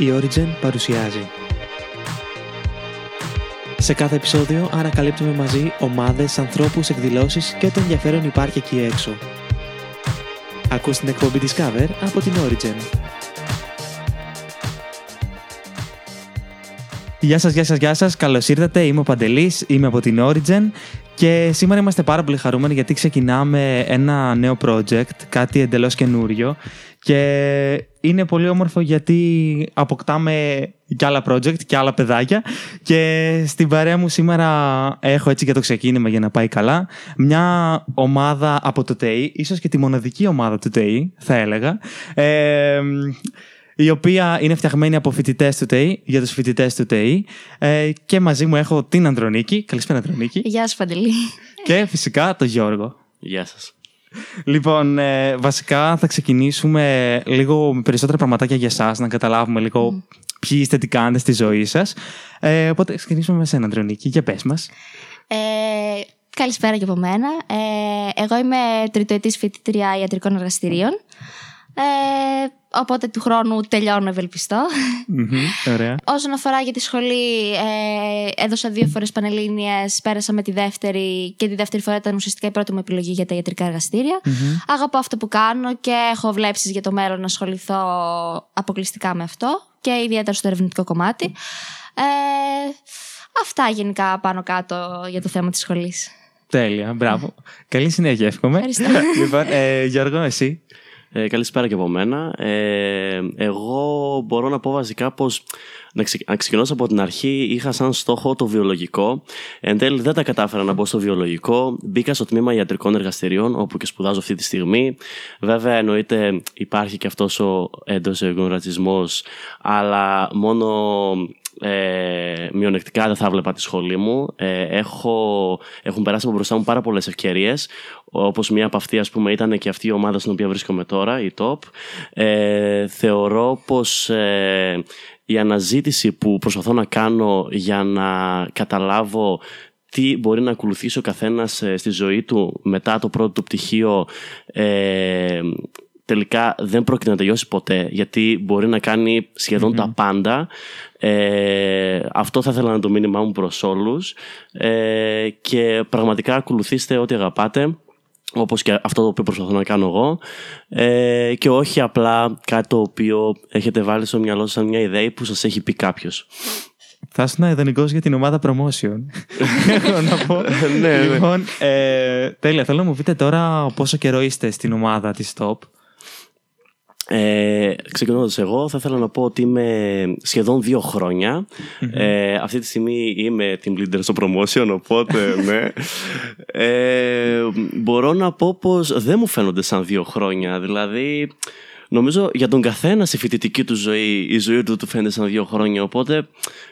η Origin παρουσιάζει. Σε κάθε επεισόδιο ανακαλύπτουμε μαζί ομάδες, ανθρώπους, εκδηλώσεις και ό,τι ενδιαφέρον υπάρχει εκεί έξω. Ακούς την εκπομπή Discover από την Origin. Γεια σας, γεια σας, γεια σας. Καλώς ήρθατε. Είμαι ο Παντελής, είμαι από την Origin και σήμερα είμαστε πάρα πολύ χαρούμενοι γιατί ξεκινάμε ένα νέο project, κάτι εντελώς καινούριο και είναι πολύ όμορφο γιατί αποκτάμε και άλλα project και άλλα παιδάκια και στην παρέα μου σήμερα έχω έτσι και το ξεκίνημα για να πάει καλά μια ομάδα από το ΤΕΙ, ίσως και τη μοναδική ομάδα του ΤΕΙ θα έλεγα ε, η οποία είναι φτιαγμένη από φοιτητές του ΤΕΙ για τους φοιτητές του ΤΕΙ. Ε, και μαζί μου έχω την Ανδρονίκη. Καλησπέρα, Ανδρονίκη. Γεια σου, Παντελή. Και φυσικά τον Γιώργο. Γεια σας. Λοιπόν, ε, βασικά θα ξεκινήσουμε λίγο με περισσότερα πραγματάκια για εσάς, να καταλάβουμε λίγο mm. ποιοι είστε, τι κάνετε στη ζωή σας. Ε, οπότε ξεκινήσουμε με εσένα, Ανδρονίκη. Για πες μας. Ε, καλησπέρα και από μένα. Ε, εγώ είμαι τριτοετής φοιτητρία ιατρικών εργαστηρίων. Ε, οπότε του χρόνου τελειώνω ευελπιστώ. ωραία. Όσον αφορά για τη σχολή, ε, έδωσα δύο φορές πανελλήνιες, πέρασα με τη δεύτερη και τη δεύτερη φορά ήταν ουσιαστικά η πρώτη μου επιλογή για τα ιατρικά Αγαπώ αυτό που κάνω και έχω βλέψεις για το μέλλον να ασχοληθώ αποκλειστικά με αυτό και ιδιαίτερα στο ερευνητικό κομμάτι. Ε, αυτά γενικά πάνω κάτω για το θέμα της σχολής. Τέλεια, μπράβο. Καλή συνέχεια, εύχομαι. Ευχαριστώ. λοιπόν, ε, Γιώργο, εσύ. Ε, καλησπέρα και από μένα. Ε, εγώ μπορώ να πω βασικά πως να, ξεκινήσω από την αρχή είχα σαν στόχο το βιολογικό. Εν τέλει δεν τα κατάφερα να μπω στο βιολογικό. Μπήκα στο τμήμα ιατρικών εργαστηριών όπου και σπουδάζω αυτή τη στιγμή. Βέβαια εννοείται υπάρχει και αυτός ο έντος ρατσισμός αλλά μόνο ε, μειονεκτικά δεν θα βλέπα τη σχολή μου. Ε, έχω, έχουν περάσει από μπροστά μου πάρα πολλές ευκαιρίες όπως μία από αυτή ας πούμε ήταν και αυτή η ομάδα στην οποία βρίσκομαι τώρα, η TOP. Ε, θεωρώ πως ε, η αναζήτηση που προσπαθώ να κάνω για να καταλάβω τι μπορεί να ακολουθήσει ο καθένας ε, στη ζωή του μετά το πρώτο του πτυχίο ε, τελικά δεν πρόκειται να τελειώσει ποτέ γιατί μπορεί να κάνει τα πάντα ε, αυτό θα ήθελα να το μήνυμά μου προς όλους ε, και πραγματικά ακολουθήστε ό,τι αγαπάτε όπως και αυτό το οποίο προσπαθώ να κάνω εγώ ε, και όχι απλά κάτι το οποίο έχετε βάλει στο μυαλό σας σαν μια ιδέα που σας έχει πει κάποιος. Θα ήσουν ιδανικός για την ομάδα promotion. Έχω να πω. ναι, ναι. Λοιπόν, ε, τέλεια. Θέλω να μου πείτε τώρα πόσο καιρό είστε στην ομάδα της Top. Ε, ξεκινώντας εγώ θα ήθελα να πω ότι είμαι σχεδόν δύο ε, αυτή τη στιγμή είμαι team leader στο promotion οπότε ναι. Ε, μπορώ να πω πως δεν μου φαίνονται σαν δύο χρόνια. Δηλαδή νομίζω για τον καθένα στη φοιτητική του ζωή η ζωή του του φαίνεται σαν δύο χρόνια. Οπότε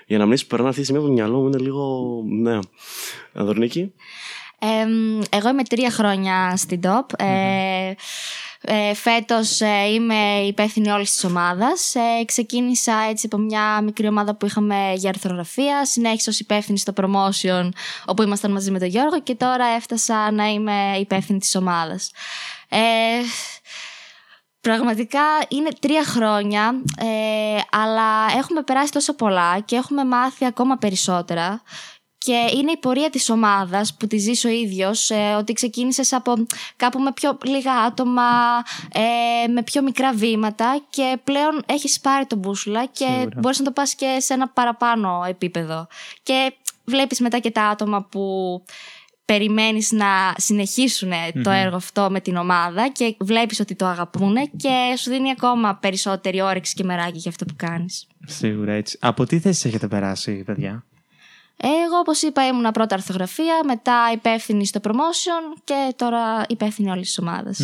για να μην σου περνά αυτή τη στιγμή από το μυαλό μου είναι λίγο ναι Ανδρονίκη. Εγώ είμαι τρία χρόνια στην top. Ε, φέτος ε, είμαι υπεύθυνη όλης της ομάδας. Ε, ξεκίνησα έτσι από μια μικρή ομάδα που είχαμε για αρθρογραφία. Συνέχισα ως υπεύθυνη στο promotion όπου ήμασταν μαζί με τον Γιώργο και τώρα έφτασα να είμαι υπεύθυνη της ομάδας. Ε, Πραγματικά είναι τρία χρόνια, ε, αλλά έχουμε περάσει τόσο πολλά και έχουμε μάθει ακόμα περισσότερα και είναι η πορεία της ομάδας που τη ζεις ο ίδιος, ε, ότι ξεκίνησες από κάπου με πιο λίγα άτομα, ε, με πιο μικρά βήματα και πλέον έχεις πάρει τον μπούσουλα και Σίγουρα. μπορείς να το πας και σε ένα παραπάνω επίπεδο. Και βλέπεις μετά και τα άτομα που περιμένεις να συνεχισουν το έργο αυτό με την ομάδα και βλέπεις ότι το αγαπούν και σου δίνει ακόμα περισσότερη όρεξη και μεράκι για αυτό που κάνεις. Σίγουρα έτσι. Από τι θέσεις έχετε περάσει, παιδιά; Εγώ, όπως είπα, ήμουν πρώτα αρθογραφία, μετά υπεύθυνη στο promotion και τώρα υπεύθυνη όλης της ομαδα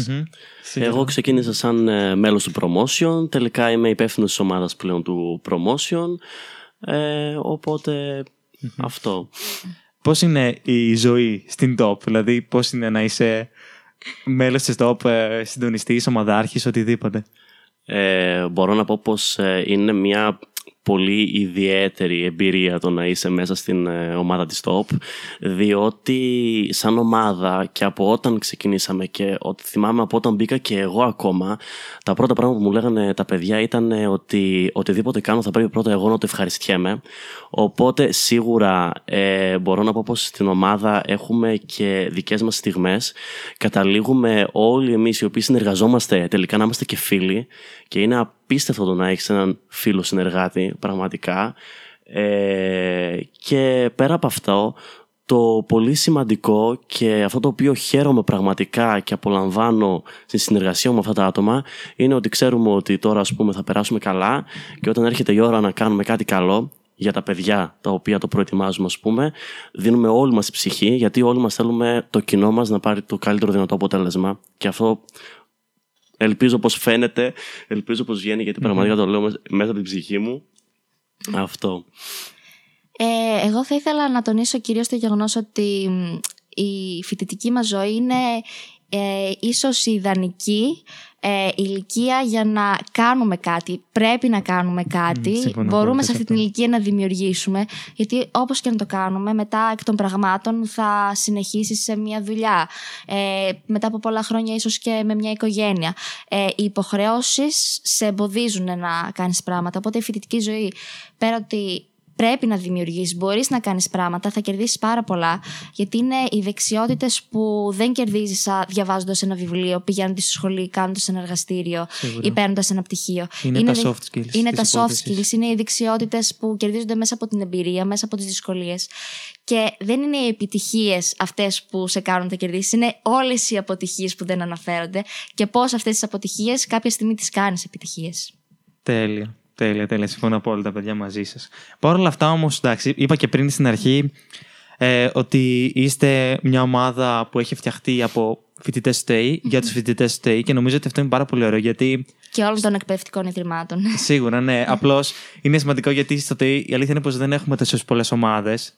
Εγώ ξεκίνησα σαν ε, μέλος του promotion. Τελικά είμαι υπεύθυνος της ομάδας πλέον του promotion. Ε, οποτε αυτό. Πώς είναι η ζωή στην top, δηλαδή πώς είναι να είσαι μέλος της top, ε, συντονιστής, ομαδάρχης, οτιδήποτε; Ε, μπορώ να πω πως ε, είναι μια πολύ ιδιαίτερη εμπειρία το να είσαι μέσα στην ε, ομάδα της TOP διότι σαν ομάδα και από όταν ξεκινήσαμε και ότι θυμάμαι από όταν μπήκα και εγώ ακόμα τα πρώτα πράγματα που μου λέγανε τα παιδιά ήταν ότι οτιδήποτε κάνω θα πρέπει πρώτα εγώ να το ευχαριστιέμαι. Οπότε σίγουρα ε, μπορώ να πω πως στην ομάδα έχουμε και δικές μας στιγμές. Καταλήγουμε όλοι εμείς οι οποίοι συνεργαζόμαστε τελικά να είμαστε και φίλοι και είναι απίστευτο το να έχεις έναν φίλο συνεργάτη πραγματικά. Ε, και πέρα από αυτό το πολύ σημαντικό και αυτό το οποίο χαίρομαι πραγματικά και απολαμβάνω στη συνεργασία με αυτά τα άτομα είναι ότι ξέρουμε ότι τώρα ας πούμε θα περάσουμε καλά και όταν έρχεται η ώρα να κάνουμε κάτι καλό για τα παιδιά τα οποία το προετοιμάζουμε ας πούμε δίνουμε όλη μας τη ψυχή γιατί όλοι μας θέλουμε το κοινό μας να πάρει το καλύτερο δυνατό αποτέλεσμα. Και αυτό Ελπίζω πως φαίνεται, ελπίζω πως βγαίνει γιατί πραγματικά το λέω μέσα από την ψυχή μου. Αυτό. Ε, εγώ θα ήθελα να τονίσω κυρίως το γεγονός ότι η φοιτητική μας ζωή είναι ε, ίσως ιδανική ε, ηλικία για να κάνουμε κάτι. Πρέπει να κάνουμε κάτι. Μπορούμε σε αυτή την ηλικία να δημιουργήσουμε. Γιατί όπως και να το κάνουμε, μετά εκ των πραγμάτων θα συνεχίσεις σε μια δουλειά. Ε, μετά από πολλά χρόνια ίσως και με μια οικογένεια. Ε, οι υποχρεώσεις σε εμποδίζουν να κάνεις πράγματα. Οπότε η φοιτητική ζωή, πέρα ότι πρέπει να δημιουργήσει, μπορείς να κάνεις πράγματα, θα κερδίσεις πάρα πολλά. Γιατί είναι οι δεξιότητες που δεν κερδίζεις διαβάζοντας ένα βιβλίο, πηγαίνοντας στη σχολή, κάνοντας ένα εργαστήριο ή παίρνοντας ένα πτυχίο. Είναι, είναι τα soft skills. Είναι τα soft skills, είναι οι δεξιότητες που κερδίζονται μέσα από την εμπειρία, μέσα από τις δυσκολίες. Και δεν είναι οι επιτυχίες αυτές που σε κάνουν να κερδίσεις, είναι όλες οι αποτυχίες που δεν αναφέρονται και πώς αυτές τις αποτυχίες κάποια στιγμή τις κάνεις επιτυχίες. Τέλεια. Τέλεια, τέλεια. Συμφωνώ απόλυτα, παιδιά, μαζί σας. Παρ' όλα αυτά, όμως, εντάξει, είπα και πριν στην αρχή ε, ότι είστε μια ομάδα που έχει φτιαχτεί από φοιτητές ΣΤΕΙ για τους φοιτητές ΣΤΕΙ και νομίζω ότι αυτό είναι πάρα πολύ ωραίο γιατί. Και όλων των εκπαιδευτικών ιδρυμάτων. Σίγουρα, ναι. Απλώς είναι σημαντικό γιατί στο ΤΕΙ η αλήθεια είναι πως δεν έχουμε τόσες πολλές ομάδες.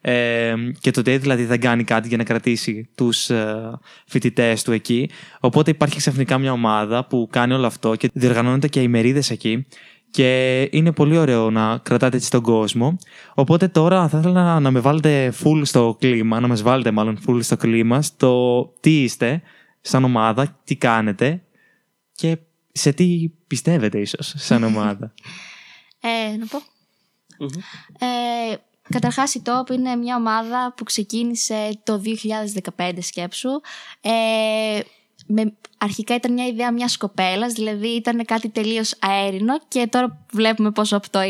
Ε, και το ΤΕΙ δηλαδή δεν κάνει κάτι για να κρατήσει τους ε, φοιτητές του εκεί. Οπότε υπάρχει ξαφνικά μια ομάδα που κάνει όλο αυτό και διοργανώνεται και ημερίδε εκεί. Και είναι πολύ ωραίο να κρατάτε έτσι τον κόσμο. Οπότε τώρα θα ήθελα να με βάλετε full στο κλίμα, να μας βάλετε μάλλον full στο κλίμα, στο τι είστε σαν ομάδα, τι κάνετε και σε τι πιστεύετε ίσως σαν ομάδα. ε, να πω. Ε, καταρχάς η TOP είναι μια ομάδα που ξεκίνησε το 2015 σκέψου. Ε, με, αρχικά ήταν μια ιδέα μιας κοπέλας, δηλαδή ήταν κάτι τελείως αέρινο και τώρα βλέπουμε πόσο αυτό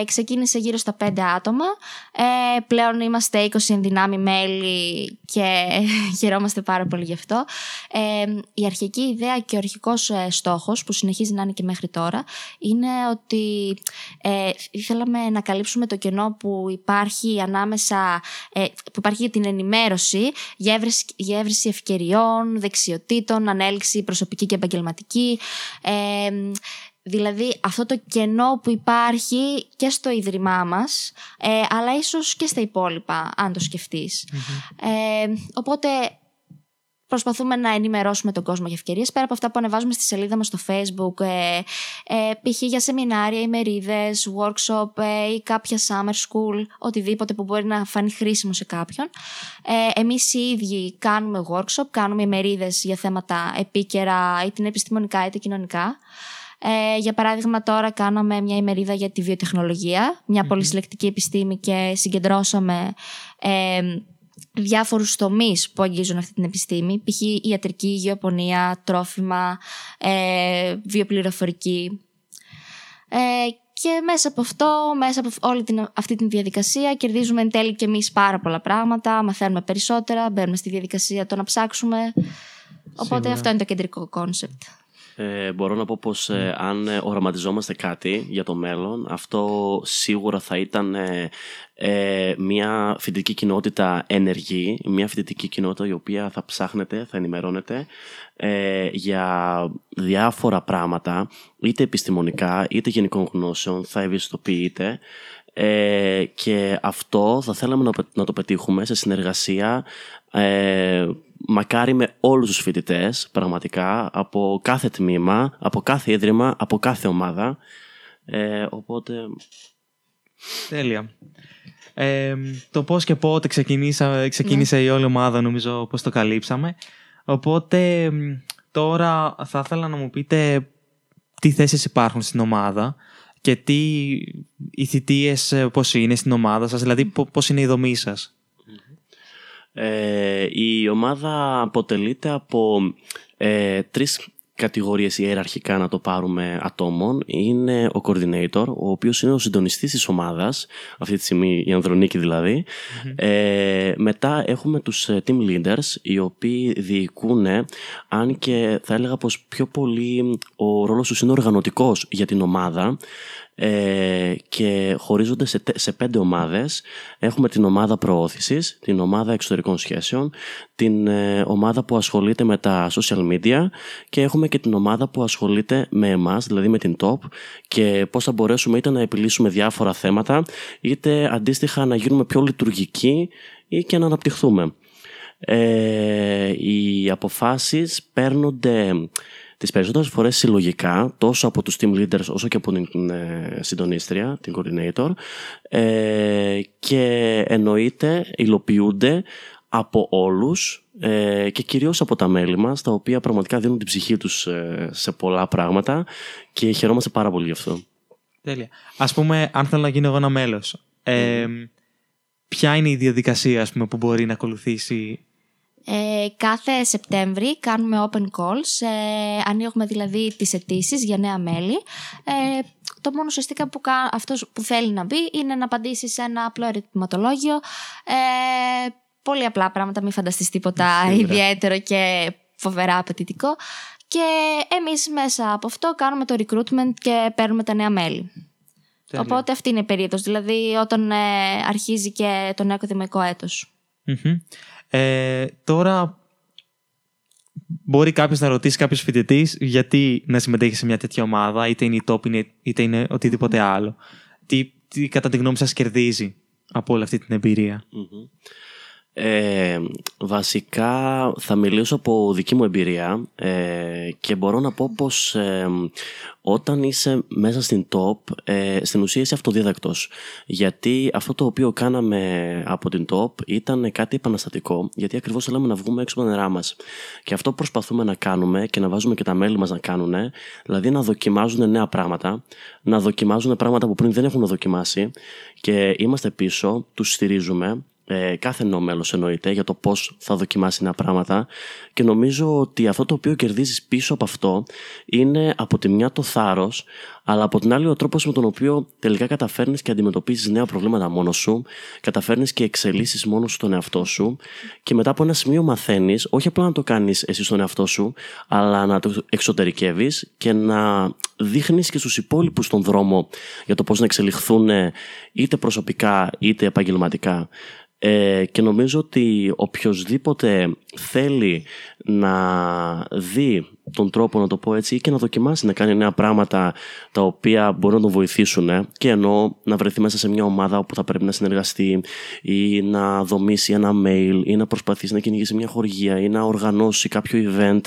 Ε, ξεκίνησε γύρω στα πέντε άτομα. Ε, πλέον είμαστε 20 ενδυνάμει μέλη και χαιρόμαστε πάρα πολύ γι' αυτό. Ε, η αρχική ιδέα και ο αρχικός ε, στόχος, που συνεχίζει να είναι και μέχρι τώρα, είναι ότι ε, ήθελαμε να καλύψουμε το κενό που υπάρχει ανάμεσα, ε, που υπάρχει για την ενημέρωση, για έβρεση, ευκαιριών, δεξιοτήτων, ανέλυξη προσωπική και επαγγελματική. Ε, δηλαδή αυτό το κενό που υπάρχει και στο Ίδρυμά μας, ε, αλλά ίσως και στα υπόλοιπα, αν το σκεφτεις Ε, οπότε προσπαθούμε να ενημερώσουμε τον κόσμο για ευκαιρίες. Πέρα από αυτά που ανεβάζουμε στη σελίδα μας στο Facebook, ε, ε, π.χ. για σεμινάρια, ημερίδες, workshop ε, ή κάποια summer school, οτιδήποτε που μπορεί να φανεί χρήσιμο σε κάποιον. Ε, Εμείς οι ίδιοι κάνουμε workshop, κάνουμε ημερίδες για θέματα επίκαιρα, είτε επιστημονικά είτε κοινωνικά. Ε, για παράδειγμα, τώρα κάναμε μια ημερίδα για τη βιοτεχνολογία, μια mm-hmm. πολυσυλλεκτική επιστήμη και συγκεντρώσαμε ε, Διάφορους τομείς που αγγίζουν αυτή την επιστήμη, π.χ. ιατρική, γεωπονία, τρόφιμα, ε, βιοπληροφορική. Ε, και μέσα από αυτό, μέσα από όλη την, αυτή τη διαδικασία, κερδίζουμε εν τέλει και εμείς πάρα πολλά πράγματα, μαθαίνουμε περισσότερα, μπαίνουμε στη διαδικασία το να ψάξουμε. Οπότε αυτό είναι το κεντρικό κόνσεπτ. Ε, μπορώ να πω πως ε, αν ε, οραματιζόμαστε κάτι για το μέλλον, αυτό σίγουρα θα ήταν ε, μια φοιτητική κοινότητα ενεργή, μια φοιτητική κοινότητα η οποία θα ψάχνεται, θα ενημερώνεται για διάφορα πράγματα, είτε επιστημονικά, είτε γενικών γνώσεων, θα ευαισθητοποιείται και αυτό θα θέλαμε να, το πετύχουμε σε συνεργασία μακάρι με όλους τους φοιτητές, πραγματικά, από κάθε τμήμα, από κάθε ίδρυμα, από κάθε ομάδα. Ε, οπότε. Τέλεια. Ε, το πώς και πότε ξεκινήσα, ξεκίνησε η όλη ομάδα νομίζω πως το καλύψαμε. Οπότε μ, τώρα θα ήθελα να μου πείτε τι θέσεις υπάρχουν στην ομάδα και τι οι θητείες ε, πώς είναι στην ομάδα σας, δηλαδή πο- πώς είναι η δομή σας; Ε, η ομάδα αποτελείται από ε, τρεις κατηγορίες ιεραρχικά να το πάρουμε ατόμων. Είναι ο coordinator, ο οποίος είναι ο συντονιστής της ομάδας, αυτή τη στιγμή η Ανδρονίκη δηλαδή. Ε, μετά έχουμε τους ε, team leaders, οι οποίοι διοικούν, αν και θα έλεγα πως πιο πολύ ο ρόλος τους είναι οργανωτικός για την ομάδα, ε, και χωρίζονται σε, τε- σε πέντε ομάδες. Έχουμε την ομάδα προώθησης, την ομάδα εξωτερικών σχέσεων, την ε, ομάδα που ασχολείται με τα social media και έχουμε και την ομάδα που ασχολείται με εμάς, δηλαδή με την top και πώς θα μπορέσουμε είτε να επιλύσουμε διάφορα θέματα είτε αντίστοιχα να γίνουμε πιο λειτουργικοί ή και να αναπτυχθούμε. Ε, οι αποφάσεις παίρνονται τις περισσότερες φορές συλλογικά, τόσο από τους team leaders όσο και από την ε, συντονίστρια, την coordinator, ε, και εννοείται υλοποιούνται από όλους ε, και κυρίως από τα μέλη μας, τα οποία πραγματικά δίνουν την ψυχή τους ε, σε πολλά πράγματα και χαιρόμαστε πάρα πολύ γι' αυτό. Τέλεια. Ας πούμε, αν θέλω να γίνω εγώ ένα μέλος, ε, ποια είναι η διαδικασία ας πούμε, που μπορεί να ακολουθήσει Ε, κάθε Σεπτέμβρη κάνουμε open calls, ε, ανοίγουμε δηλαδή τις αιτήσεις για νέα μέλη. Ε, το μόνο ουσιαστικά που κα... αυτός που θέλει να μπει είναι να απαντήσει σε ένα απλό ερωτηματολόγιο. Ε, πολύ απλά πράγματα, μην φανταστείς τίποτα Σίγουρα. ιδιαίτερο και φοβερά απαιτητικό. Και εμείς μέσα από αυτό κάνουμε το recruitment και παίρνουμε τα νέα μέλη. Τέλεια. Οπότε αυτή είναι η περίοδος, δηλαδή όταν ε, αρχίζει και το νέο ακαδημαϊκό έτος. Μμμ. Ε, τώρα, μπορεί κάποιος να ρωτήσει κάποιος φοιτητής γιατί να συμμετέχει σε μια τέτοια ομάδα, είτε είναι η top είτε- είτε είναι οτιδήποτε άλλο. Τι, τι κατά τη γνώμη σας κερδίζει από όλη αυτή την εμπειρία; Μμμ. Ε, βασικά θα μιλήσω από δική μου εμπειρία ε, και μπορώ να πω πως ε, όταν είσαι μέσα στην top ε, στην ουσία είσαι αυτοδίδακτος. Γιατί αυτό το οποίο κάναμε από την top ήταν κάτι επαναστατικό γιατί ακριβώς θέλαμε να βγούμε έξω από τα νερά μας. Και αυτό προσπαθούμε να κάνουμε και να βάζουμε και τα μέλη μας να κάνουν δηλαδή να δοκιμάζουν νέα πράγματα να δοκιμάζουν πράγματα που πριν δεν έχουν δοκιμάσει και είμαστε πίσω, τους στηρίζουμε ε, κάθε νέο μέλος εννοείται για το πώς θα δοκιμάσει νέα πράγματα και νομίζω ότι αυτό το οποίο κερδίζεις πίσω από αυτό είναι από τη μια το θάρρος αλλά από την άλλη ο τρόπος με τον οποίο τελικά καταφέρνεις και αντιμετωπίζεις νέα προβλήματα μόνος σου καταφέρνεις και εξελίσσεις μόνος σου τον εαυτό σου και μετά από ένα σημείο μαθαίνεις όχι απλά να το κάνεις εσύ στον εαυτό σου αλλά να το εξωτερικεύεις και να δείχνεις και στους υπόλοιπους τον δρόμο για το πώς να εξελιχθούν είτε προσωπικά είτε επαγγελματικά ε, και νομίζω ότι οποιοδήποτε θέλει να δει τον τρόπο να το πω έτσι ή και να δοκιμάσει να κάνει νέα πράγματα τα οποία μπορούν να τον βοηθήσουν ε, και εννοώ να βρεθεί μέσα σε μια ομάδα όπου θα πρέπει να συνεργαστεί ή να δομήσει ένα mail ή να προσπαθήσει να κυνηγήσει μια χορηγία ή να οργανώσει κάποιο event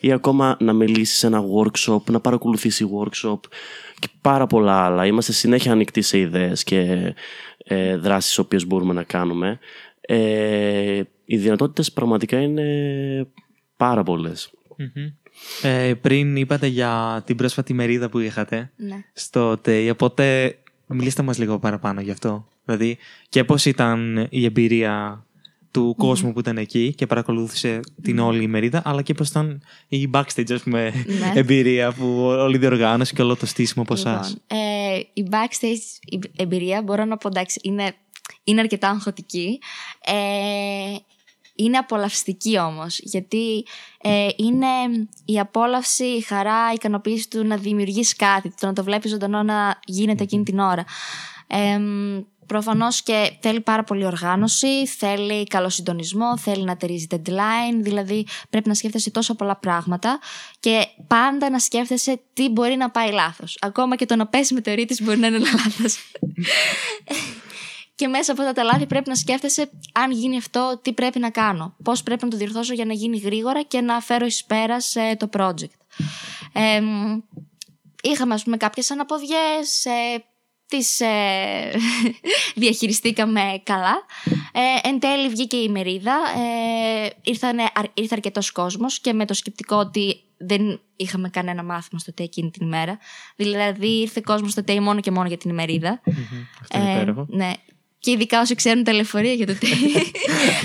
ή ακόμα να μιλήσει σε ένα workshop, να παρακολουθήσει workshop και πάρα πολλά άλλα. Είμαστε συνέχεια ανοιχτοί σε ιδέες και ε, δράσεις οποίες μπορούμε να κάνουμε. Ε, οι δυνατότητες πραγματικά είναι πάρα πολλές. Ε, πριν είπατε για την πρόσφατη μερίδα που είχατε Ναι. στο ΤΕΙ, οπότε μιλήστε μας λίγο παραπάνω γι' αυτό. Δηλαδή, και πώς ήταν η εμπειρία του κόσμου που ήταν εκεί και παρακολούθησε την όλη η μερίδα, αλλά και πώς ήταν η backstage, ας πούμε, Ναι. εμπειρία που όλη η διοργάνωση και όλο το στήσιμο από εσάς. Λοιπόν, ε, η backstage η εμπειρία μπορώ να πω εντάξει είναι, είναι αρκετά αγχωτική. Ε, είναι απολαυστική όμως γιατί ε, είναι η απόλαυση, η χαρά, η ικανοποίηση του να δημιουργείς κάτι, το να το βλέπεις ζωντανό να γίνεται εκείνη την ώρα. Ε, προφανώς και θέλει πάρα πολύ οργάνωση, θέλει καλό συντονισμό, θέλει να τηρίζει deadline, δηλαδή πρέπει να σκέφτεσαι τόσο πολλά πράγματα και πάντα να σκέφτεσαι τι μπορεί να πάει λάθος. Ακόμα και το να πέσεις μετεωρίτης μπορεί να είναι λάθος. Και μέσα από αυτά τα λάθη πρέπει να σκέφτεσαι αν γίνει αυτό, τι πρέπει να κάνω. Πώς πρέπει να το διορθώσω για να γίνει γρήγορα και να φέρω εις πέρας ε, το project. Ε, είχαμε ας πούμε κάποιες αναποδιές, ε, τις ε, διαχειριστήκαμε καλά. Ε, εν τέλει βγήκε η ημερίδα, ε, ήρθανε, ήρθε αρκετός κόσμος και με το σκεπτικό ότι δεν είχαμε κανένα μάθημα στο ΤΕ εκείνη την ημέρα. Δηλαδή ήρθε κόσμος στο ΤΕ μόνο και μόνο για την ημερίδα. Αυτό είναι Ε, ναι. Και ειδικά όσοι ξέρουν τα λεωφορεία για το τι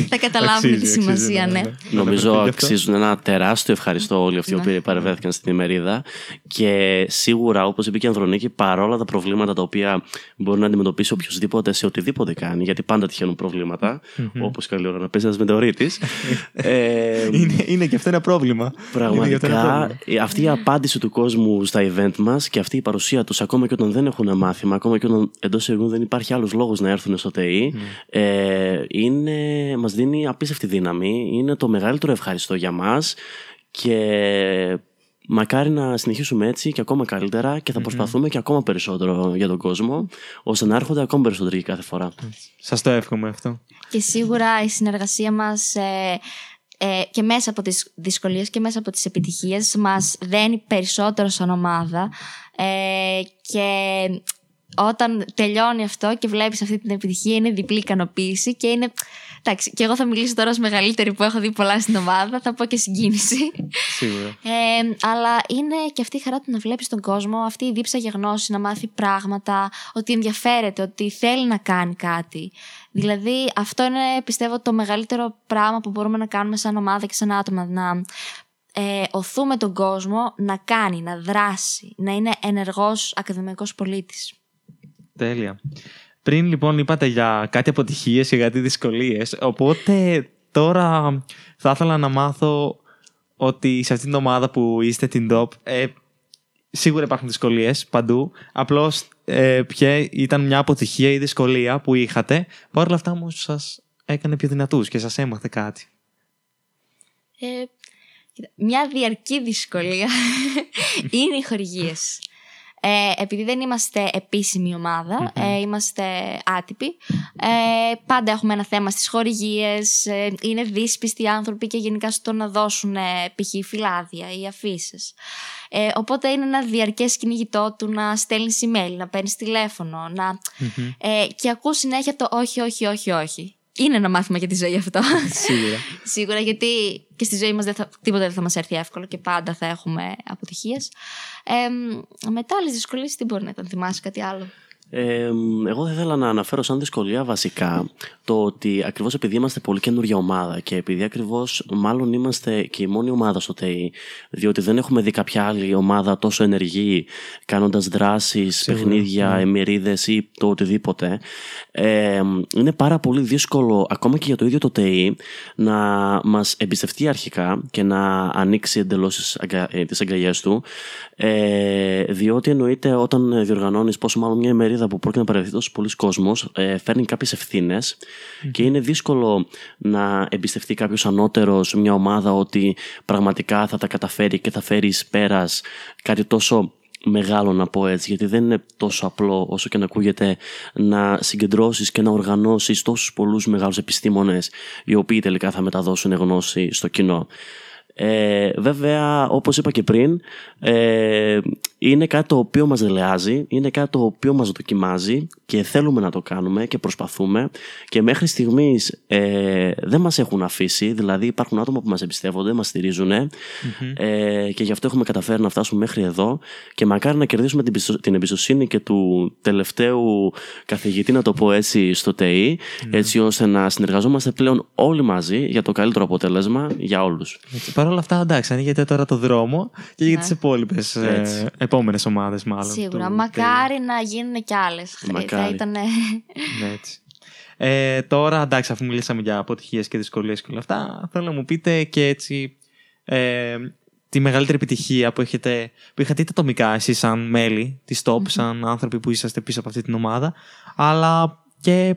θα καταλάβουν τη Αξίζει, σημασία, αξίζει, ναι. ναι. Νομίζω Αναφερθείτε αυτό. αξίζουν ένα τεράστιο ευχαριστώ όλοι αυτοί οι Ναι. οποίοι παρευρέθηκαν στην ημερίδα. Και σίγουρα, όπως είπε και η Ανδρονίκη, παρόλα τα προβλήματα τα οποία μπορεί να αντιμετωπίσει οποιοδήποτε σε οτιδήποτε κάνει, γιατί πάντα τυχαίνουν προβλήματα, όπως καλή ώρα να πέσει ένας μετεωρίτης. ε, Είναι, είναι και αυτό ένα πρόβλημα. Είναι και αυτό ένα Πραγματικά πρόβλημα. ε, αυτή η απάντηση του κόσμου στα event μας και αυτή η παρουσία τους, ακόμα και όταν δεν έχουν μάθημα, ακόμα και όταν εντός ευγούν δεν υπάρχει άλλος λόγος να έρθουν στο ΤΕΙ, ε, είναι, μας δίνει απίστευτη δύναμη. Είναι το μεγαλύτερο ευχαριστώ για μας και μακάρι να συνεχίσουμε έτσι και ακόμα καλύτερα και θα προσπαθούμε και ακόμα περισσότερο για τον κόσμο, ώστε να έρχονται ακόμα περισσότεροι κάθε φορά. Σας το εύχομαι αυτό. Και σίγουρα η συνεργασία μας ε, ε, και μέσα από τις δυσκολίες και μέσα από τις επιτυχίες μας δένει περισσότερο σαν ομάδα ε, και όταν τελειώνει αυτό και βλέπεις αυτή την επιτυχία είναι διπλή ικανοποίηση και είναι... Εντάξει, και εγώ θα μιλήσω τώρα ως μεγαλύτερη που έχω δει πολλά στην ομάδα, θα πω και συγκίνηση. Σίγουρα. Ε, αλλά είναι και αυτή η χαρά του να βλέπεις τον κόσμο, αυτή η δίψα για γνώση, να μάθει πράγματα, ότι ενδιαφέρεται, ότι θέλει να κάνει κάτι. Δηλαδή αυτό είναι πιστεύω το μεγαλύτερο πράγμα που μπορούμε να κάνουμε σαν ομάδα και σαν άτομα, να ε, οθούμε τον κόσμο να κάνει, να δράσει, να είναι ενεργός ακαδημαϊκός πολίτης. Τέλεια. Πριν λοιπόν είπατε για κάτι αποτυχίες και κάτι δυσκολίες, οπότε τώρα θα ήθελα να μάθω ότι σε αυτήν την ομάδα που είστε την DOP, ε, σίγουρα υπάρχουν δυσκολίες παντού, απλώς ε, ποια ήταν μια αποτυχία ή δυσκολία που είχατε, παρ' όλα αυτά όμως σας έκανε πιο δυνατούς και σας έμαθε κάτι. Ε, κοίτα, μια διαρκή δυσκολία είναι οι χορηγίες. Ε, επειδή δεν είμαστε επίσημη ομάδα, ε, είμαστε άτυποι. Ε, πάντα έχουμε ένα θέμα στις χορηγίες, ε, είναι δύσπιστοι άνθρωποι και γενικά στο να δώσουν ε, π.χ. φυλάδια ή αφήσεις. Ε, οπότε είναι ένα διαρκές κυνηγητό του να στέλνεις email, να παίρνεις τηλέφωνο, να... Ε, και ακούς συνέχεια το όχι, όχι, όχι, όχι. Είναι ένα μάθημα για τη ζωή αυτό. Σίγουρα. Σίγουρα, γιατί και στη ζωή μας δεν θα, τίποτα δεν θα μας έρθει εύκολο και πάντα θα έχουμε αποτυχίες. Ε, μετά άλλες δυσκολίες, τι μπορεί να ήταν, θυμάσαι κάτι άλλο; Ε, εγώ θα ήθελα να αναφέρω σαν δυσκολία βασικά το ότι ακριβώς επειδή είμαστε πολύ καινούργια ομάδα και επειδή ακριβώς μάλλον είμαστε και η μόνη ομάδα στο ΤΕΙ, διότι δεν έχουμε δει κάποια άλλη ομάδα τόσο ενεργή κάνοντας δράσεις, παιχνίδια, ναι. εμμυρίδες ή το οτιδήποτε. Ε, είναι πάρα πολύ δύσκολο ακόμα και για το ίδιο το ΤΕΙ να μας εμπιστευτεί αρχικά και να ανοίξει εντελώς τις αγκαλιές του. Ε, διότι εννοείται όταν διοργανώνεις πόσο μάλλον μια ημερίδα που πρόκειται να παρευθεί τόσο πολλοί κόσμος, ε, φέρνει κάποιες ευθύνες και είναι δύσκολο να εμπιστευτεί κάποιος ανώτερος μια ομάδα ότι πραγματικά θα τα καταφέρει και θα φέρει εις πέρας κάτι τόσο μεγάλο να πω έτσι, γιατί δεν είναι τόσο απλό όσο και να ακούγεται να συγκεντρώσεις και να οργανώσεις τόσους πολλούς μεγάλους επιστήμονες οι οποίοι τελικά θα μεταδώσουν γνώση στο κοινό. Ε, βέβαια, όπως είπα και πριν, ε, είναι κάτι το οποίο μας δελεάζει, είναι κάτι το οποίο μας δοκιμάζει και θέλουμε να το κάνουμε και προσπαθούμε. Και μέχρι στιγμής ε, δεν μας έχουν αφήσει, δηλαδή υπάρχουν άτομα που μας εμπιστεύονται, μας στηρίζουν ε, και γι' αυτό έχουμε καταφέρει να φτάσουμε μέχρι εδώ. Και μακάρι να κερδίσουμε την, πιστο- την εμπιστοσύνη και του τελευταίου καθηγητή, να το πω έτσι, στο ΤΕΙ, έτσι ώστε να συνεργαζόμαστε πλέον όλοι μαζί για το καλύτερο αποτέλεσμα για όλους. Έτσι, Παρ' όλα αυτά, εντάξει, ανοίγετε τώρα το δρόμο και για Ναι. τις υπόλοιπες Έτσι. επόμενες ομάδες, μάλλον. Σίγουρα. του Μακάρι να γίνουν κι άλλες. Θα Μακάρι. ήταν... Ναι, έτσι. Ε, τώρα, εντάξει, αφού μιλήσαμε για αποτυχίες και δυσκολίες και όλα αυτά, θέλω να μου πείτε και έτσι ε, τη μεγαλύτερη επιτυχία που, έχετε, που είχατε είτε ατομικά εσείς σαν μέλη της TOP, σαν άνθρωποι που είσαστε πίσω από αυτή την ομάδα, αλλά και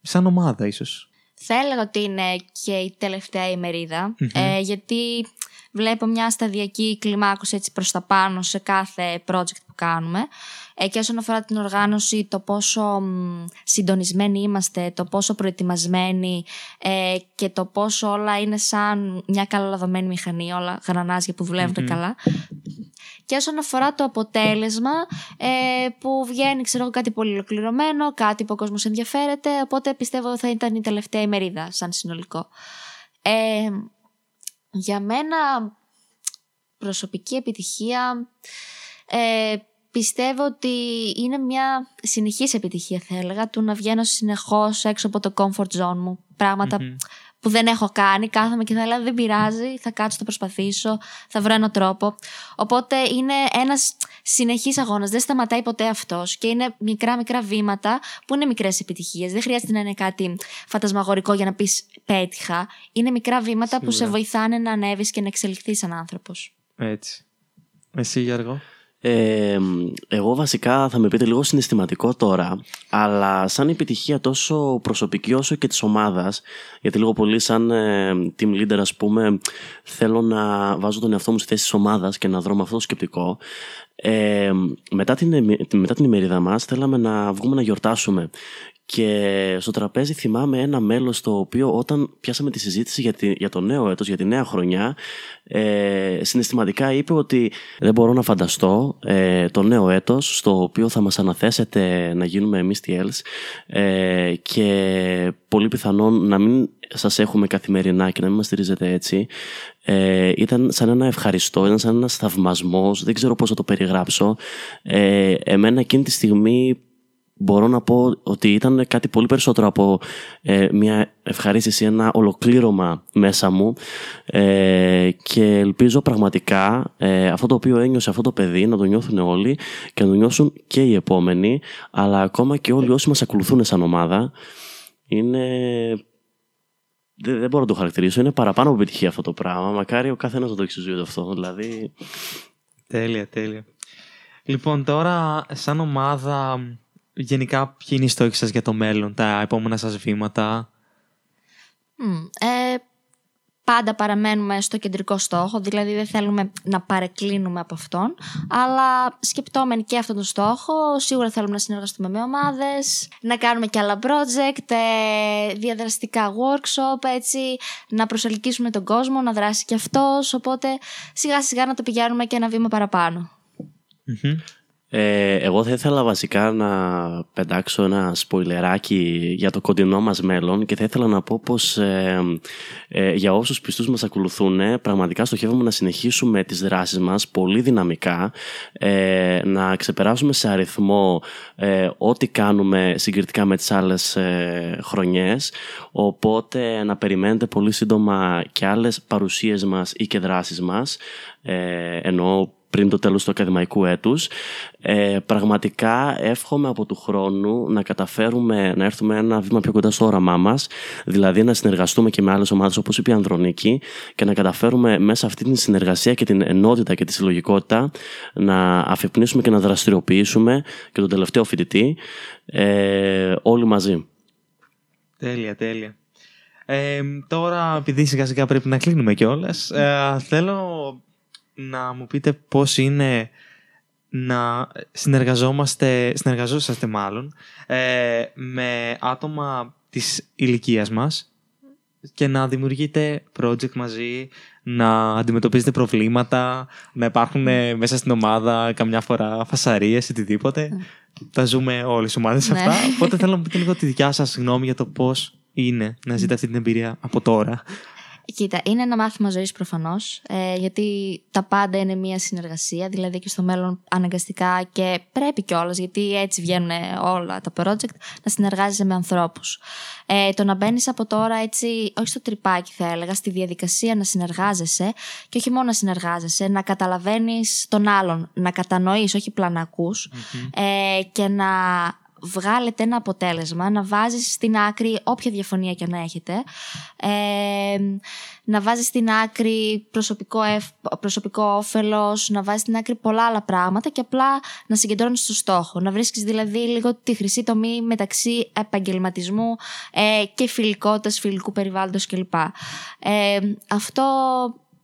σαν ομάδα ίσως. Θα έλεγα ότι είναι και η τελευταία ημερίδα, ε, γιατί βλέπω μια σταδιακή κλιμάκωση έτσι προς τα πάνω σε κάθε project που κάνουμε ε, και όσον αφορά την οργάνωση, το πόσο μ, συντονισμένοι είμαστε, το πόσο προετοιμασμένοι ε, και το πόσο όλα είναι σαν μια καλαδομένη μηχανή, όλα γρανάζια που δουλεύουν καλά. Και όσον αφορά το αποτέλεσμα ε, που βγαίνει ξέρω εγώ κάτι πολύ ολοκληρωμένο, κάτι που ο κόσμος ενδιαφέρεται οπότε πιστεύω θα ήταν η τελευταία ημερίδα σαν συνολικό. Ε, για μένα προσωπική επιτυχία ε, πιστεύω ότι είναι μια συνεχής επιτυχία θα έλεγα του να βγαίνω συνεχώς έξω από το comfort zone μου πραγματα που δεν έχω κάνει κάθομαι και θα λέω δεν πειράζει θα κάτσω, θα προσπαθήσω θα βρω έναν τρόπο οπότε είναι ένας συνεχής αγώνας δεν σταματάει ποτέ αυτός και είναι μικρά μικρά βήματα που είναι μικρές επιτυχίες. Δεν χρειάζεται να είναι κάτι φαντασμαγορικό για να πεις πέτυχα είναι μικρά βήματα που σε βοηθάνε να ανέβεις και να εξελιχθείς σαν άνθρωπος. Έτσι. Εσύ Γιώργο ε, εγώ βασικά θα με πείτε λίγο συναισθηματικό τώρα, αλλά σαν επιτυχία τόσο προσωπική όσο και της ομάδας, γιατί λίγο πολύ σαν ε, team leader ας πούμε θέλω να βάζω τον εαυτό μου στη θέση της ομάδας και να δρω με αυτό το σκεπτικό, ε, μετά, την, μετά την ημερίδα μας θέλαμε να βγούμε να γιορτάσουμε και στο τραπέζι θυμάμαι ένα μέλος το οποίο όταν πιάσαμε τη συζήτηση για, τη, για το νέο έτος, για τη νέα χρονιά, ε, συναισθηματικά είπε ότι δεν μπορώ να φανταστώ ε, το νέο έτος στο οποίο θα μας αναθέσετε να γίνουμε εμείς TLs ε, και πολύ πιθανόν να μην σας έχουμε καθημερινά και να μην μας στηρίζετε έτσι ε, ήταν σαν ένα ευχαριστώ, ήταν σαν ένας θαυμασμός, δεν ξέρω πώς θα το περιγράψω. Ε, εμένα εκείνη τη στιγμή μπορώ να πω ότι ήταν κάτι πολύ περισσότερο από ε, μια ευχαρίστηση, ένα ολοκλήρωμα μέσα μου ε, και ελπίζω πραγματικά ε, αυτό το οποίο ένιωσε αυτό το παιδί να το νιώθουν όλοι και να το νιώσουν και οι επόμενοι αλλά ακόμα και όλοι όσοι μας ακολουθούν σαν ομάδα είναι... Δεν, δεν μπορώ να το χαρακτηρίσω, είναι παραπάνω από επιτυχία αυτό το πράγμα. Μακάρι ο καθένας να το εξηγεί αυτό. Δηλαδή. Τέλεια, τέλεια. Λοιπόν, τώρα, σαν ομάδα, γενικά ποιοι είναι οι στόχοι σας για το μέλλον, τα επόμενα σας βήματα; ε, πάντα παραμένουμε στο κεντρικό στόχο, δηλαδή δεν θέλουμε να παρεκκλίνουμε από αυτόν, αλλά σκεπτόμενοι και αυτόν τον στόχο, σίγουρα θέλουμε να συνεργαστούμε με ομάδες, να κάνουμε και άλλα project, ε, διαδραστικά workshop, έτσι, να προσελκύσουμε τον κόσμο, να δράσει και αυτός, οπότε σιγά σιγά να το πηγαίνουμε και ένα βήμα ε, εγώ θα ήθελα βασικά να πεντάξω ένα σποιλεράκι για το κοντινό μας μέλλον και θα ήθελα να πω πως ε, ε, για όσους πιστούς μας ακολουθούν πραγματικά στοχεύουμε να συνεχίσουμε τις δράσεις μας πολύ δυναμικά να ξεπεράσουμε σε αριθμό ό,τι κάνουμε συγκριτικά με τις άλλες χρονιές. Οπότε να περιμένετε πολύ σύντομα και άλλες παρουσίες μας ή και δράσεις μας. Εννοώ πριν το τέλος του ακαδημαϊκού έτους. Ε, πραγματικά εύχομαι από του χρόνου να καταφέρουμε να έρθουμε ένα βήμα πιο κοντά στο όραμά μας, δηλαδή να συνεργαστούμε και με άλλες ομάδες όπως είπε η Ανδρονίκη και να καταφέρουμε μέσα αυτή την συνεργασία και την ενότητα και τη συλλογικότητα να αφυπνίσουμε και να δραστηριοποιήσουμε και τον τελευταίο φοιτητή ε, όλοι μαζί. Τέλεια, τέλεια. Ε, τώρα, επειδή σιγά σιγά πρέπει να κλείνουμε κιόλας, ε, θέλω να μου πείτε πώς είναι να συνεργαζόμαστε, συνεργαζόσαστε μάλλον, ε, με άτομα της ηλικίας μας και να δημιουργείτε project μαζί, να αντιμετωπίζετε προβλήματα, να υπάρχουν ε, μέσα στην ομάδα καμιά φορά φασαρίες, οτιδήποτε. Mm. Τα ζούμε όλες οι ομάδες ναι. αυτά. Οπότε θέλω να μου πείτε λίγο τη δικιά σας γνώμη για το πώς είναι να ζείτε αυτή την εμπειρία από τώρα. Κοίτα, είναι ένα μάθημα ζωής προφανώς. Ε, γιατί τα πάντα είναι μια συνεργασία. Δηλαδή και στο μέλλον αναγκαστικά και πρέπει κιόλας, γιατί έτσι βγαίνουν όλα τα project, να συνεργάζεσαι με ανθρώπους. Ε, το να μπαίνεις από τώρα έτσι, όχι στο τρυπάκι θα έλεγα, στη διαδικασία να συνεργάζεσαι και όχι μόνο να συνεργάζεσαι, να καταλαβαίνεις τον άλλον, να κατανοείς, όχι ε, και να βγάλετε ένα αποτέλεσμα, να βάζεις στην άκρη όποια διαφωνία και να έχετε, ε, να βάζεις στην άκρη προσωπικό, εφ, προσωπικό όφελος, να βάζεις στην άκρη πολλά άλλα πράγματα και απλά να συγκεντρώνεις στο στόχο. Να βρίσκεις δηλαδή λίγο τη χρυσή τομή μεταξύ επαγγελματισμού ε, και φιλικότητας, φιλικού περιβάλλοντος κλπ. Ε, αυτό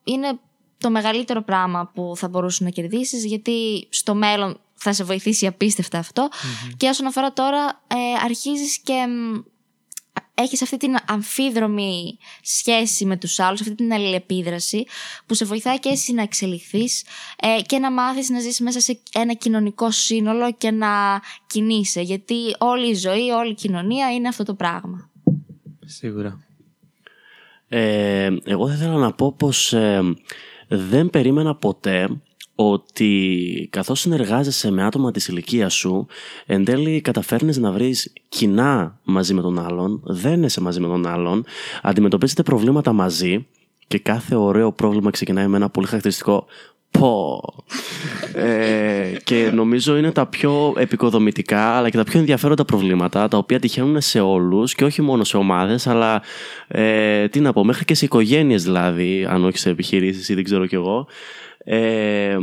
είναι το μεγαλύτερο πράγμα που θα μπορούσες να κερδίσεις γιατί στο μέλλον θα σε βοηθήσει απίστευτα Και όσον αφορά τώρα, ε, αρχίζεις και έχεις αυτή την αμφίδρομη σχέση με τους άλλους, αυτή την αλληλεπίδραση που σε βοηθάει και εσύ να εξελιχθείς ε, και να μάθεις να ζεις μέσα σε ένα κοινωνικό σύνολο και να κινείσαι. Γιατί όλη η ζωή, όλη η κοινωνία είναι αυτό το πράγμα. Σίγουρα. Ε, εγώ θα ήθελα να πω πως ε, δεν περίμενα ποτέ ότι καθώς συνεργάζεσαι με άτομα της ηλικίας σου εν τέλει καταφέρνεις να βρεις κοινά μαζί με τον άλλον δεν είσαι μαζί με τον άλλον αντιμετωπίζετε προβλήματα μαζί και κάθε ωραίο πρόβλημα ξεκινάει με ένα πολύ χαρακτηριστικό πω ε, και νομίζω είναι τα πιο επικοδομητικά αλλά και τα πιο ενδιαφέροντα προβλήματα τα οποία τυχαίνουν σε όλους και όχι μόνο σε ομάδες αλλά ε, τι να πω μέχρι και σε οικογένειες δηλαδή αν όχι σε επιχειρήσεις ή δεν ξέρω κι εγώ ε,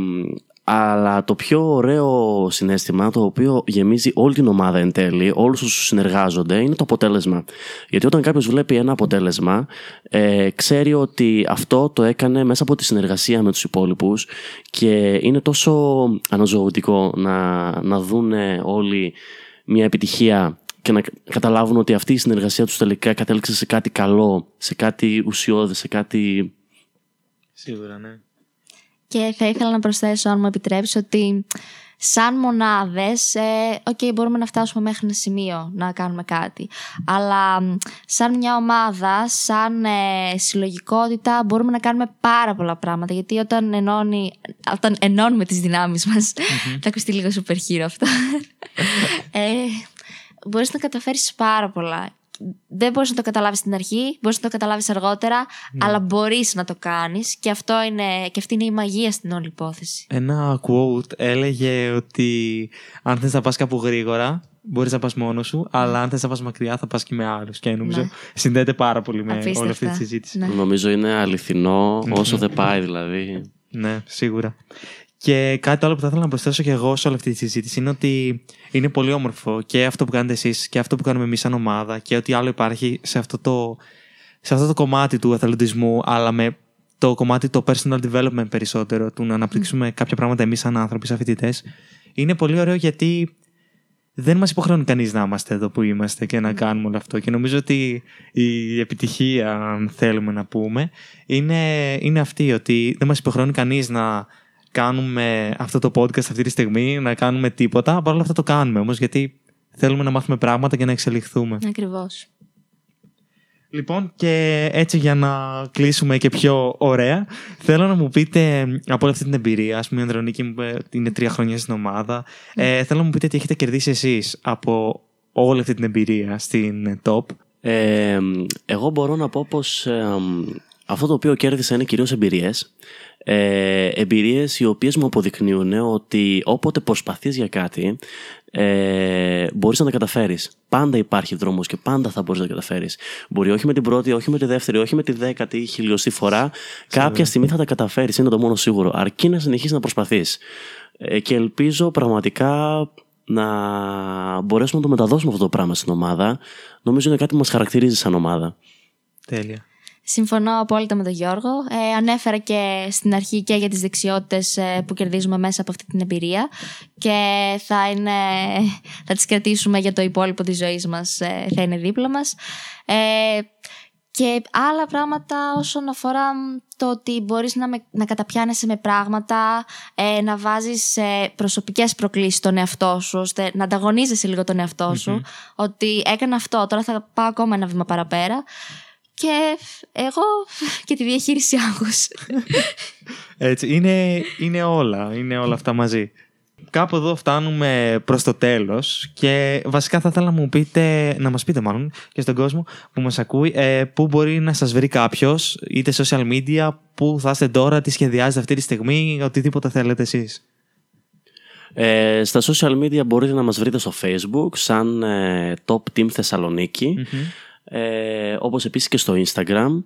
αλλά το πιο ωραίο συνέστημα το οποίο γεμίζει όλη την ομάδα εν τέλει, όλους όσους συνεργάζονται, είναι το αποτέλεσμα. Γιατί όταν κάποιος βλέπει ένα αποτέλεσμα, ε, ξέρει ότι αυτό το έκανε μέσα από τη συνεργασία με τους υπόλοιπους και είναι τόσο αναζωογητικό να, να δουν όλοι μια επιτυχία και να καταλάβουν ότι αυτή η συνεργασία τους τελικά κατέληξε σε κάτι καλό, σε κάτι ουσιώδη, σε κάτι... Σίγουρα, ναι. Και θα ήθελα να προσθέσω, αν μου επιτρέψεις, ότι σαν μονάδες, ε, okay, μπορούμε να φτάσουμε μέχρι ένα σημείο να κάνουμε κάτι. Αλλά σαν μια ομάδα, σαν ε, συλλογικότητα, μπορούμε να κάνουμε πάρα πολλά πράγματα. Γιατί όταν, ενώνει, όταν ενώνουμε τις δυνάμεις μας, θα ακουστεί λίγο super hero αυτό, ε, μπορείς να καταφέρεις πάρα πολλά δεν μπορείς να το καταλάβεις στην αρχή, μπορείς να το καταλάβεις αργότερα, ναι. αλλά μπορείς να το κάνεις και, αυτό είναι, και αυτή είναι η μαγεία στην όλη υπόθεση. Ένα quote έλεγε ότι αν θες να πας κάπου γρήγορα, μπορείς να πας μόνος σου, ναι. αλλά αν θες να πας μακριά, θα πας και με άλλους. Και νομίζω ναι. συνδέεται πάρα πολύ με Απίστευτα. όλη αυτή τη συζήτηση. Ναι. Νομίζω είναι αληθινό όσο δεν πάει, δηλαδή. Ναι, σίγουρα. Και κάτι άλλο που θα ήθελα να προσθέσω και εγώ σε όλη αυτή τη συζήτηση είναι ότι είναι πολύ όμορφο και αυτό που κάνετε εσείς και αυτό που κάνουμε εμείς σαν ομάδα και ότι άλλο υπάρχει σε αυτό το, σε αυτό το κομμάτι του εθελοντισμού, αλλά με το κομμάτι το personal development περισσότερο, του να αναπτύξουμε mm. κάποια πράγματα εμείς σαν άνθρωποι, σαν φοιτητές. Είναι πολύ ωραίο γιατί δεν μας υποχρεώνει κανείς να είμαστε εδώ που είμαστε και να κάνουμε όλο αυτό. Και νομίζω ότι η επιτυχία, αν θέλουμε να πούμε, είναι, είναι αυτή, ότι δεν μας υποχρεώνει κανείς να κάνουμε αυτό το podcast αυτή τη στιγμή, να κάνουμε τίποτα. Παρ' όλα αυτά το κάνουμε όμως, γιατί θέλουμε να μάθουμε πράγματα και να εξελιχθούμε. Ακριβώς. Λοιπόν, και έτσι για να κλείσουμε και πιο ωραία, θέλω να μου πείτε από όλη αυτή την εμπειρία. Α πούμε, η Ανδρονίκη μου είναι τρία χρόνια στην ομάδα. Ε, θέλω να μου πείτε τι έχετε κερδίσει εσείς από όλη αυτή την εμπειρία στην top. Ε, εγώ μπορώ να πω πως ε, αυτό το οποίο κέρδισα είναι κυρίως εμπειρίες ε, εμπειρίες οι οποίες μου αποδεικνύουν ότι όποτε προσπαθείς για κάτι ε, μπορείς να τα καταφέρεις. Πάντα υπάρχει δρόμος και πάντα θα μπορείς να τα καταφέρεις. Μπορεί όχι με την πρώτη, όχι με τη δεύτερη, όχι με τη δέκατη ή χιλιοστή φορά. Κάποια στιγμή θα τα καταφέρεις, είναι το μόνο σίγουρο. Αρκεί να συνεχίσεις να προσπαθείς. Ε, και ελπίζω πραγματικά να μπορέσουμε να το μεταδώσουμε αυτό το πράγμα στην ομάδα. Νομίζω είναι κάτι που μας χαρακτηρίζει σαν ομάδα. Τέλεια. Συμφωνώ απόλυτα με τον Γιώργο. Ε, ανέφερα και στην αρχή και για τις δεξιότητες ε, που κερδίζουμε μέσα από αυτή την εμπειρία και θα, είναι, θα τις κρατήσουμε για το υπόλοιπο της ζωής μας, ε, θα είναι δίπλα μας. Ε, και άλλα πράγματα όσον αφορά το ότι μπορείς να, με, να καταπιάνεσαι με πράγματα, ε, να βάζεις ε, προσωπικές προκλήσεις στον εαυτό σου, ώστε να ανταγωνίζεσαι λίγο τον εαυτό σου, ότι έκανα αυτό, τώρα θα πάω ακόμα ένα βήμα παραπέρα και εγώ και τη διαχείριση άγχους. Έτσι, είναι, είναι όλα, είναι όλα αυτά μαζί. Κάπου εδώ φτάνουμε προς το τέλος και βασικά θα ήθελα να μου πείτε, να μας πείτε μάλλον και στον κόσμο που μας ακούει, ε, πού μπορεί να σας βρει κάποιος, είτε social media, πού θα είστε τώρα, τι σχεδιάζετε αυτή τη στιγμή, οτιδήποτε θέλετε εσείς. Ε, στα social media μπορείτε να μας βρείτε στο facebook σαν ε, Top Team θεσσαλονικη ε, όπως επίσης και στο Instagram.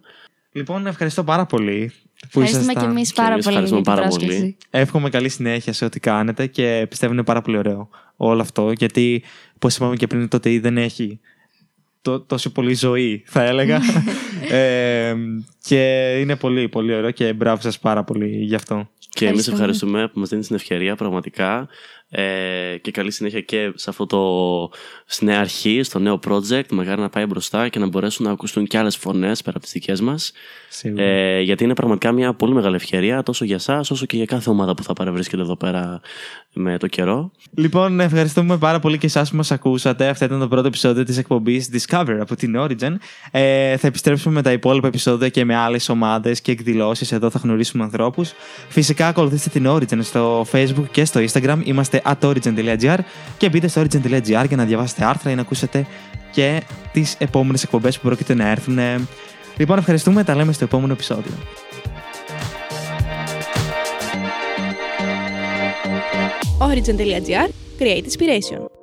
Λοιπόν, ευχαριστώ πάρα πολύ. Που Ευχαριστούμε και εμείς πάρα πολύ για την πάρα πολύ. Εύχομαι καλή συνέχεια σε ό,τι κάνετε και πιστεύω είναι πάρα πολύ ωραίο όλο αυτό. Γιατί, όπως είπαμε και πριν, το ΤΕΙ δεν έχει τό, τόσο πολύ ζωή, θα έλεγα. ε, και είναι πολύ, πολύ ωραίο και μπράβο σας πάρα πολύ γι' αυτό. Και εμείς ευχαριστούμε που μας δίνει την ευκαιρία πραγματικά Ε, και καλή συνέχεια και σε αυτό το στη νέα αρχή, στο νέο project. Μακάρι να πάει μπροστά και να μπορέσουν να ακουστούν και άλλες φωνές πέρα από τις δικές μας. Ε, γιατί είναι πραγματικά μια πολύ μεγάλη ευκαιρία τόσο για εσάς όσο και για κάθε ομάδα που θα παρευρίσκεται εδώ πέρα με το καιρό. Λοιπόν, ευχαριστούμε πάρα πολύ και εσάς που μας ακούσατε. Αυτό ήταν το πρώτο επεισόδιο της εκπομπής Discover από την Origin. Ε, θα επιστρέψουμε με τα υπόλοιπα επεισόδια και με άλλες ομάδες και εκδηλώσεις. Εδώ θα γνωρίσουμε ανθρώπους. Φυσικά, ακολουθήστε την Origin στο Facebook και στο Instagram. Είμαστε at origin.gr και μπείτε στο origin.gr για να διαβάσετε άρθρα ή να ακούσετε και τις επόμενες εκπομπές που πρόκειται να έρθουν. Λοιπόν, ευχαριστούμε. Τα λέμε στο επόμενο επεισόδιο. Origin.gr Create Inspiration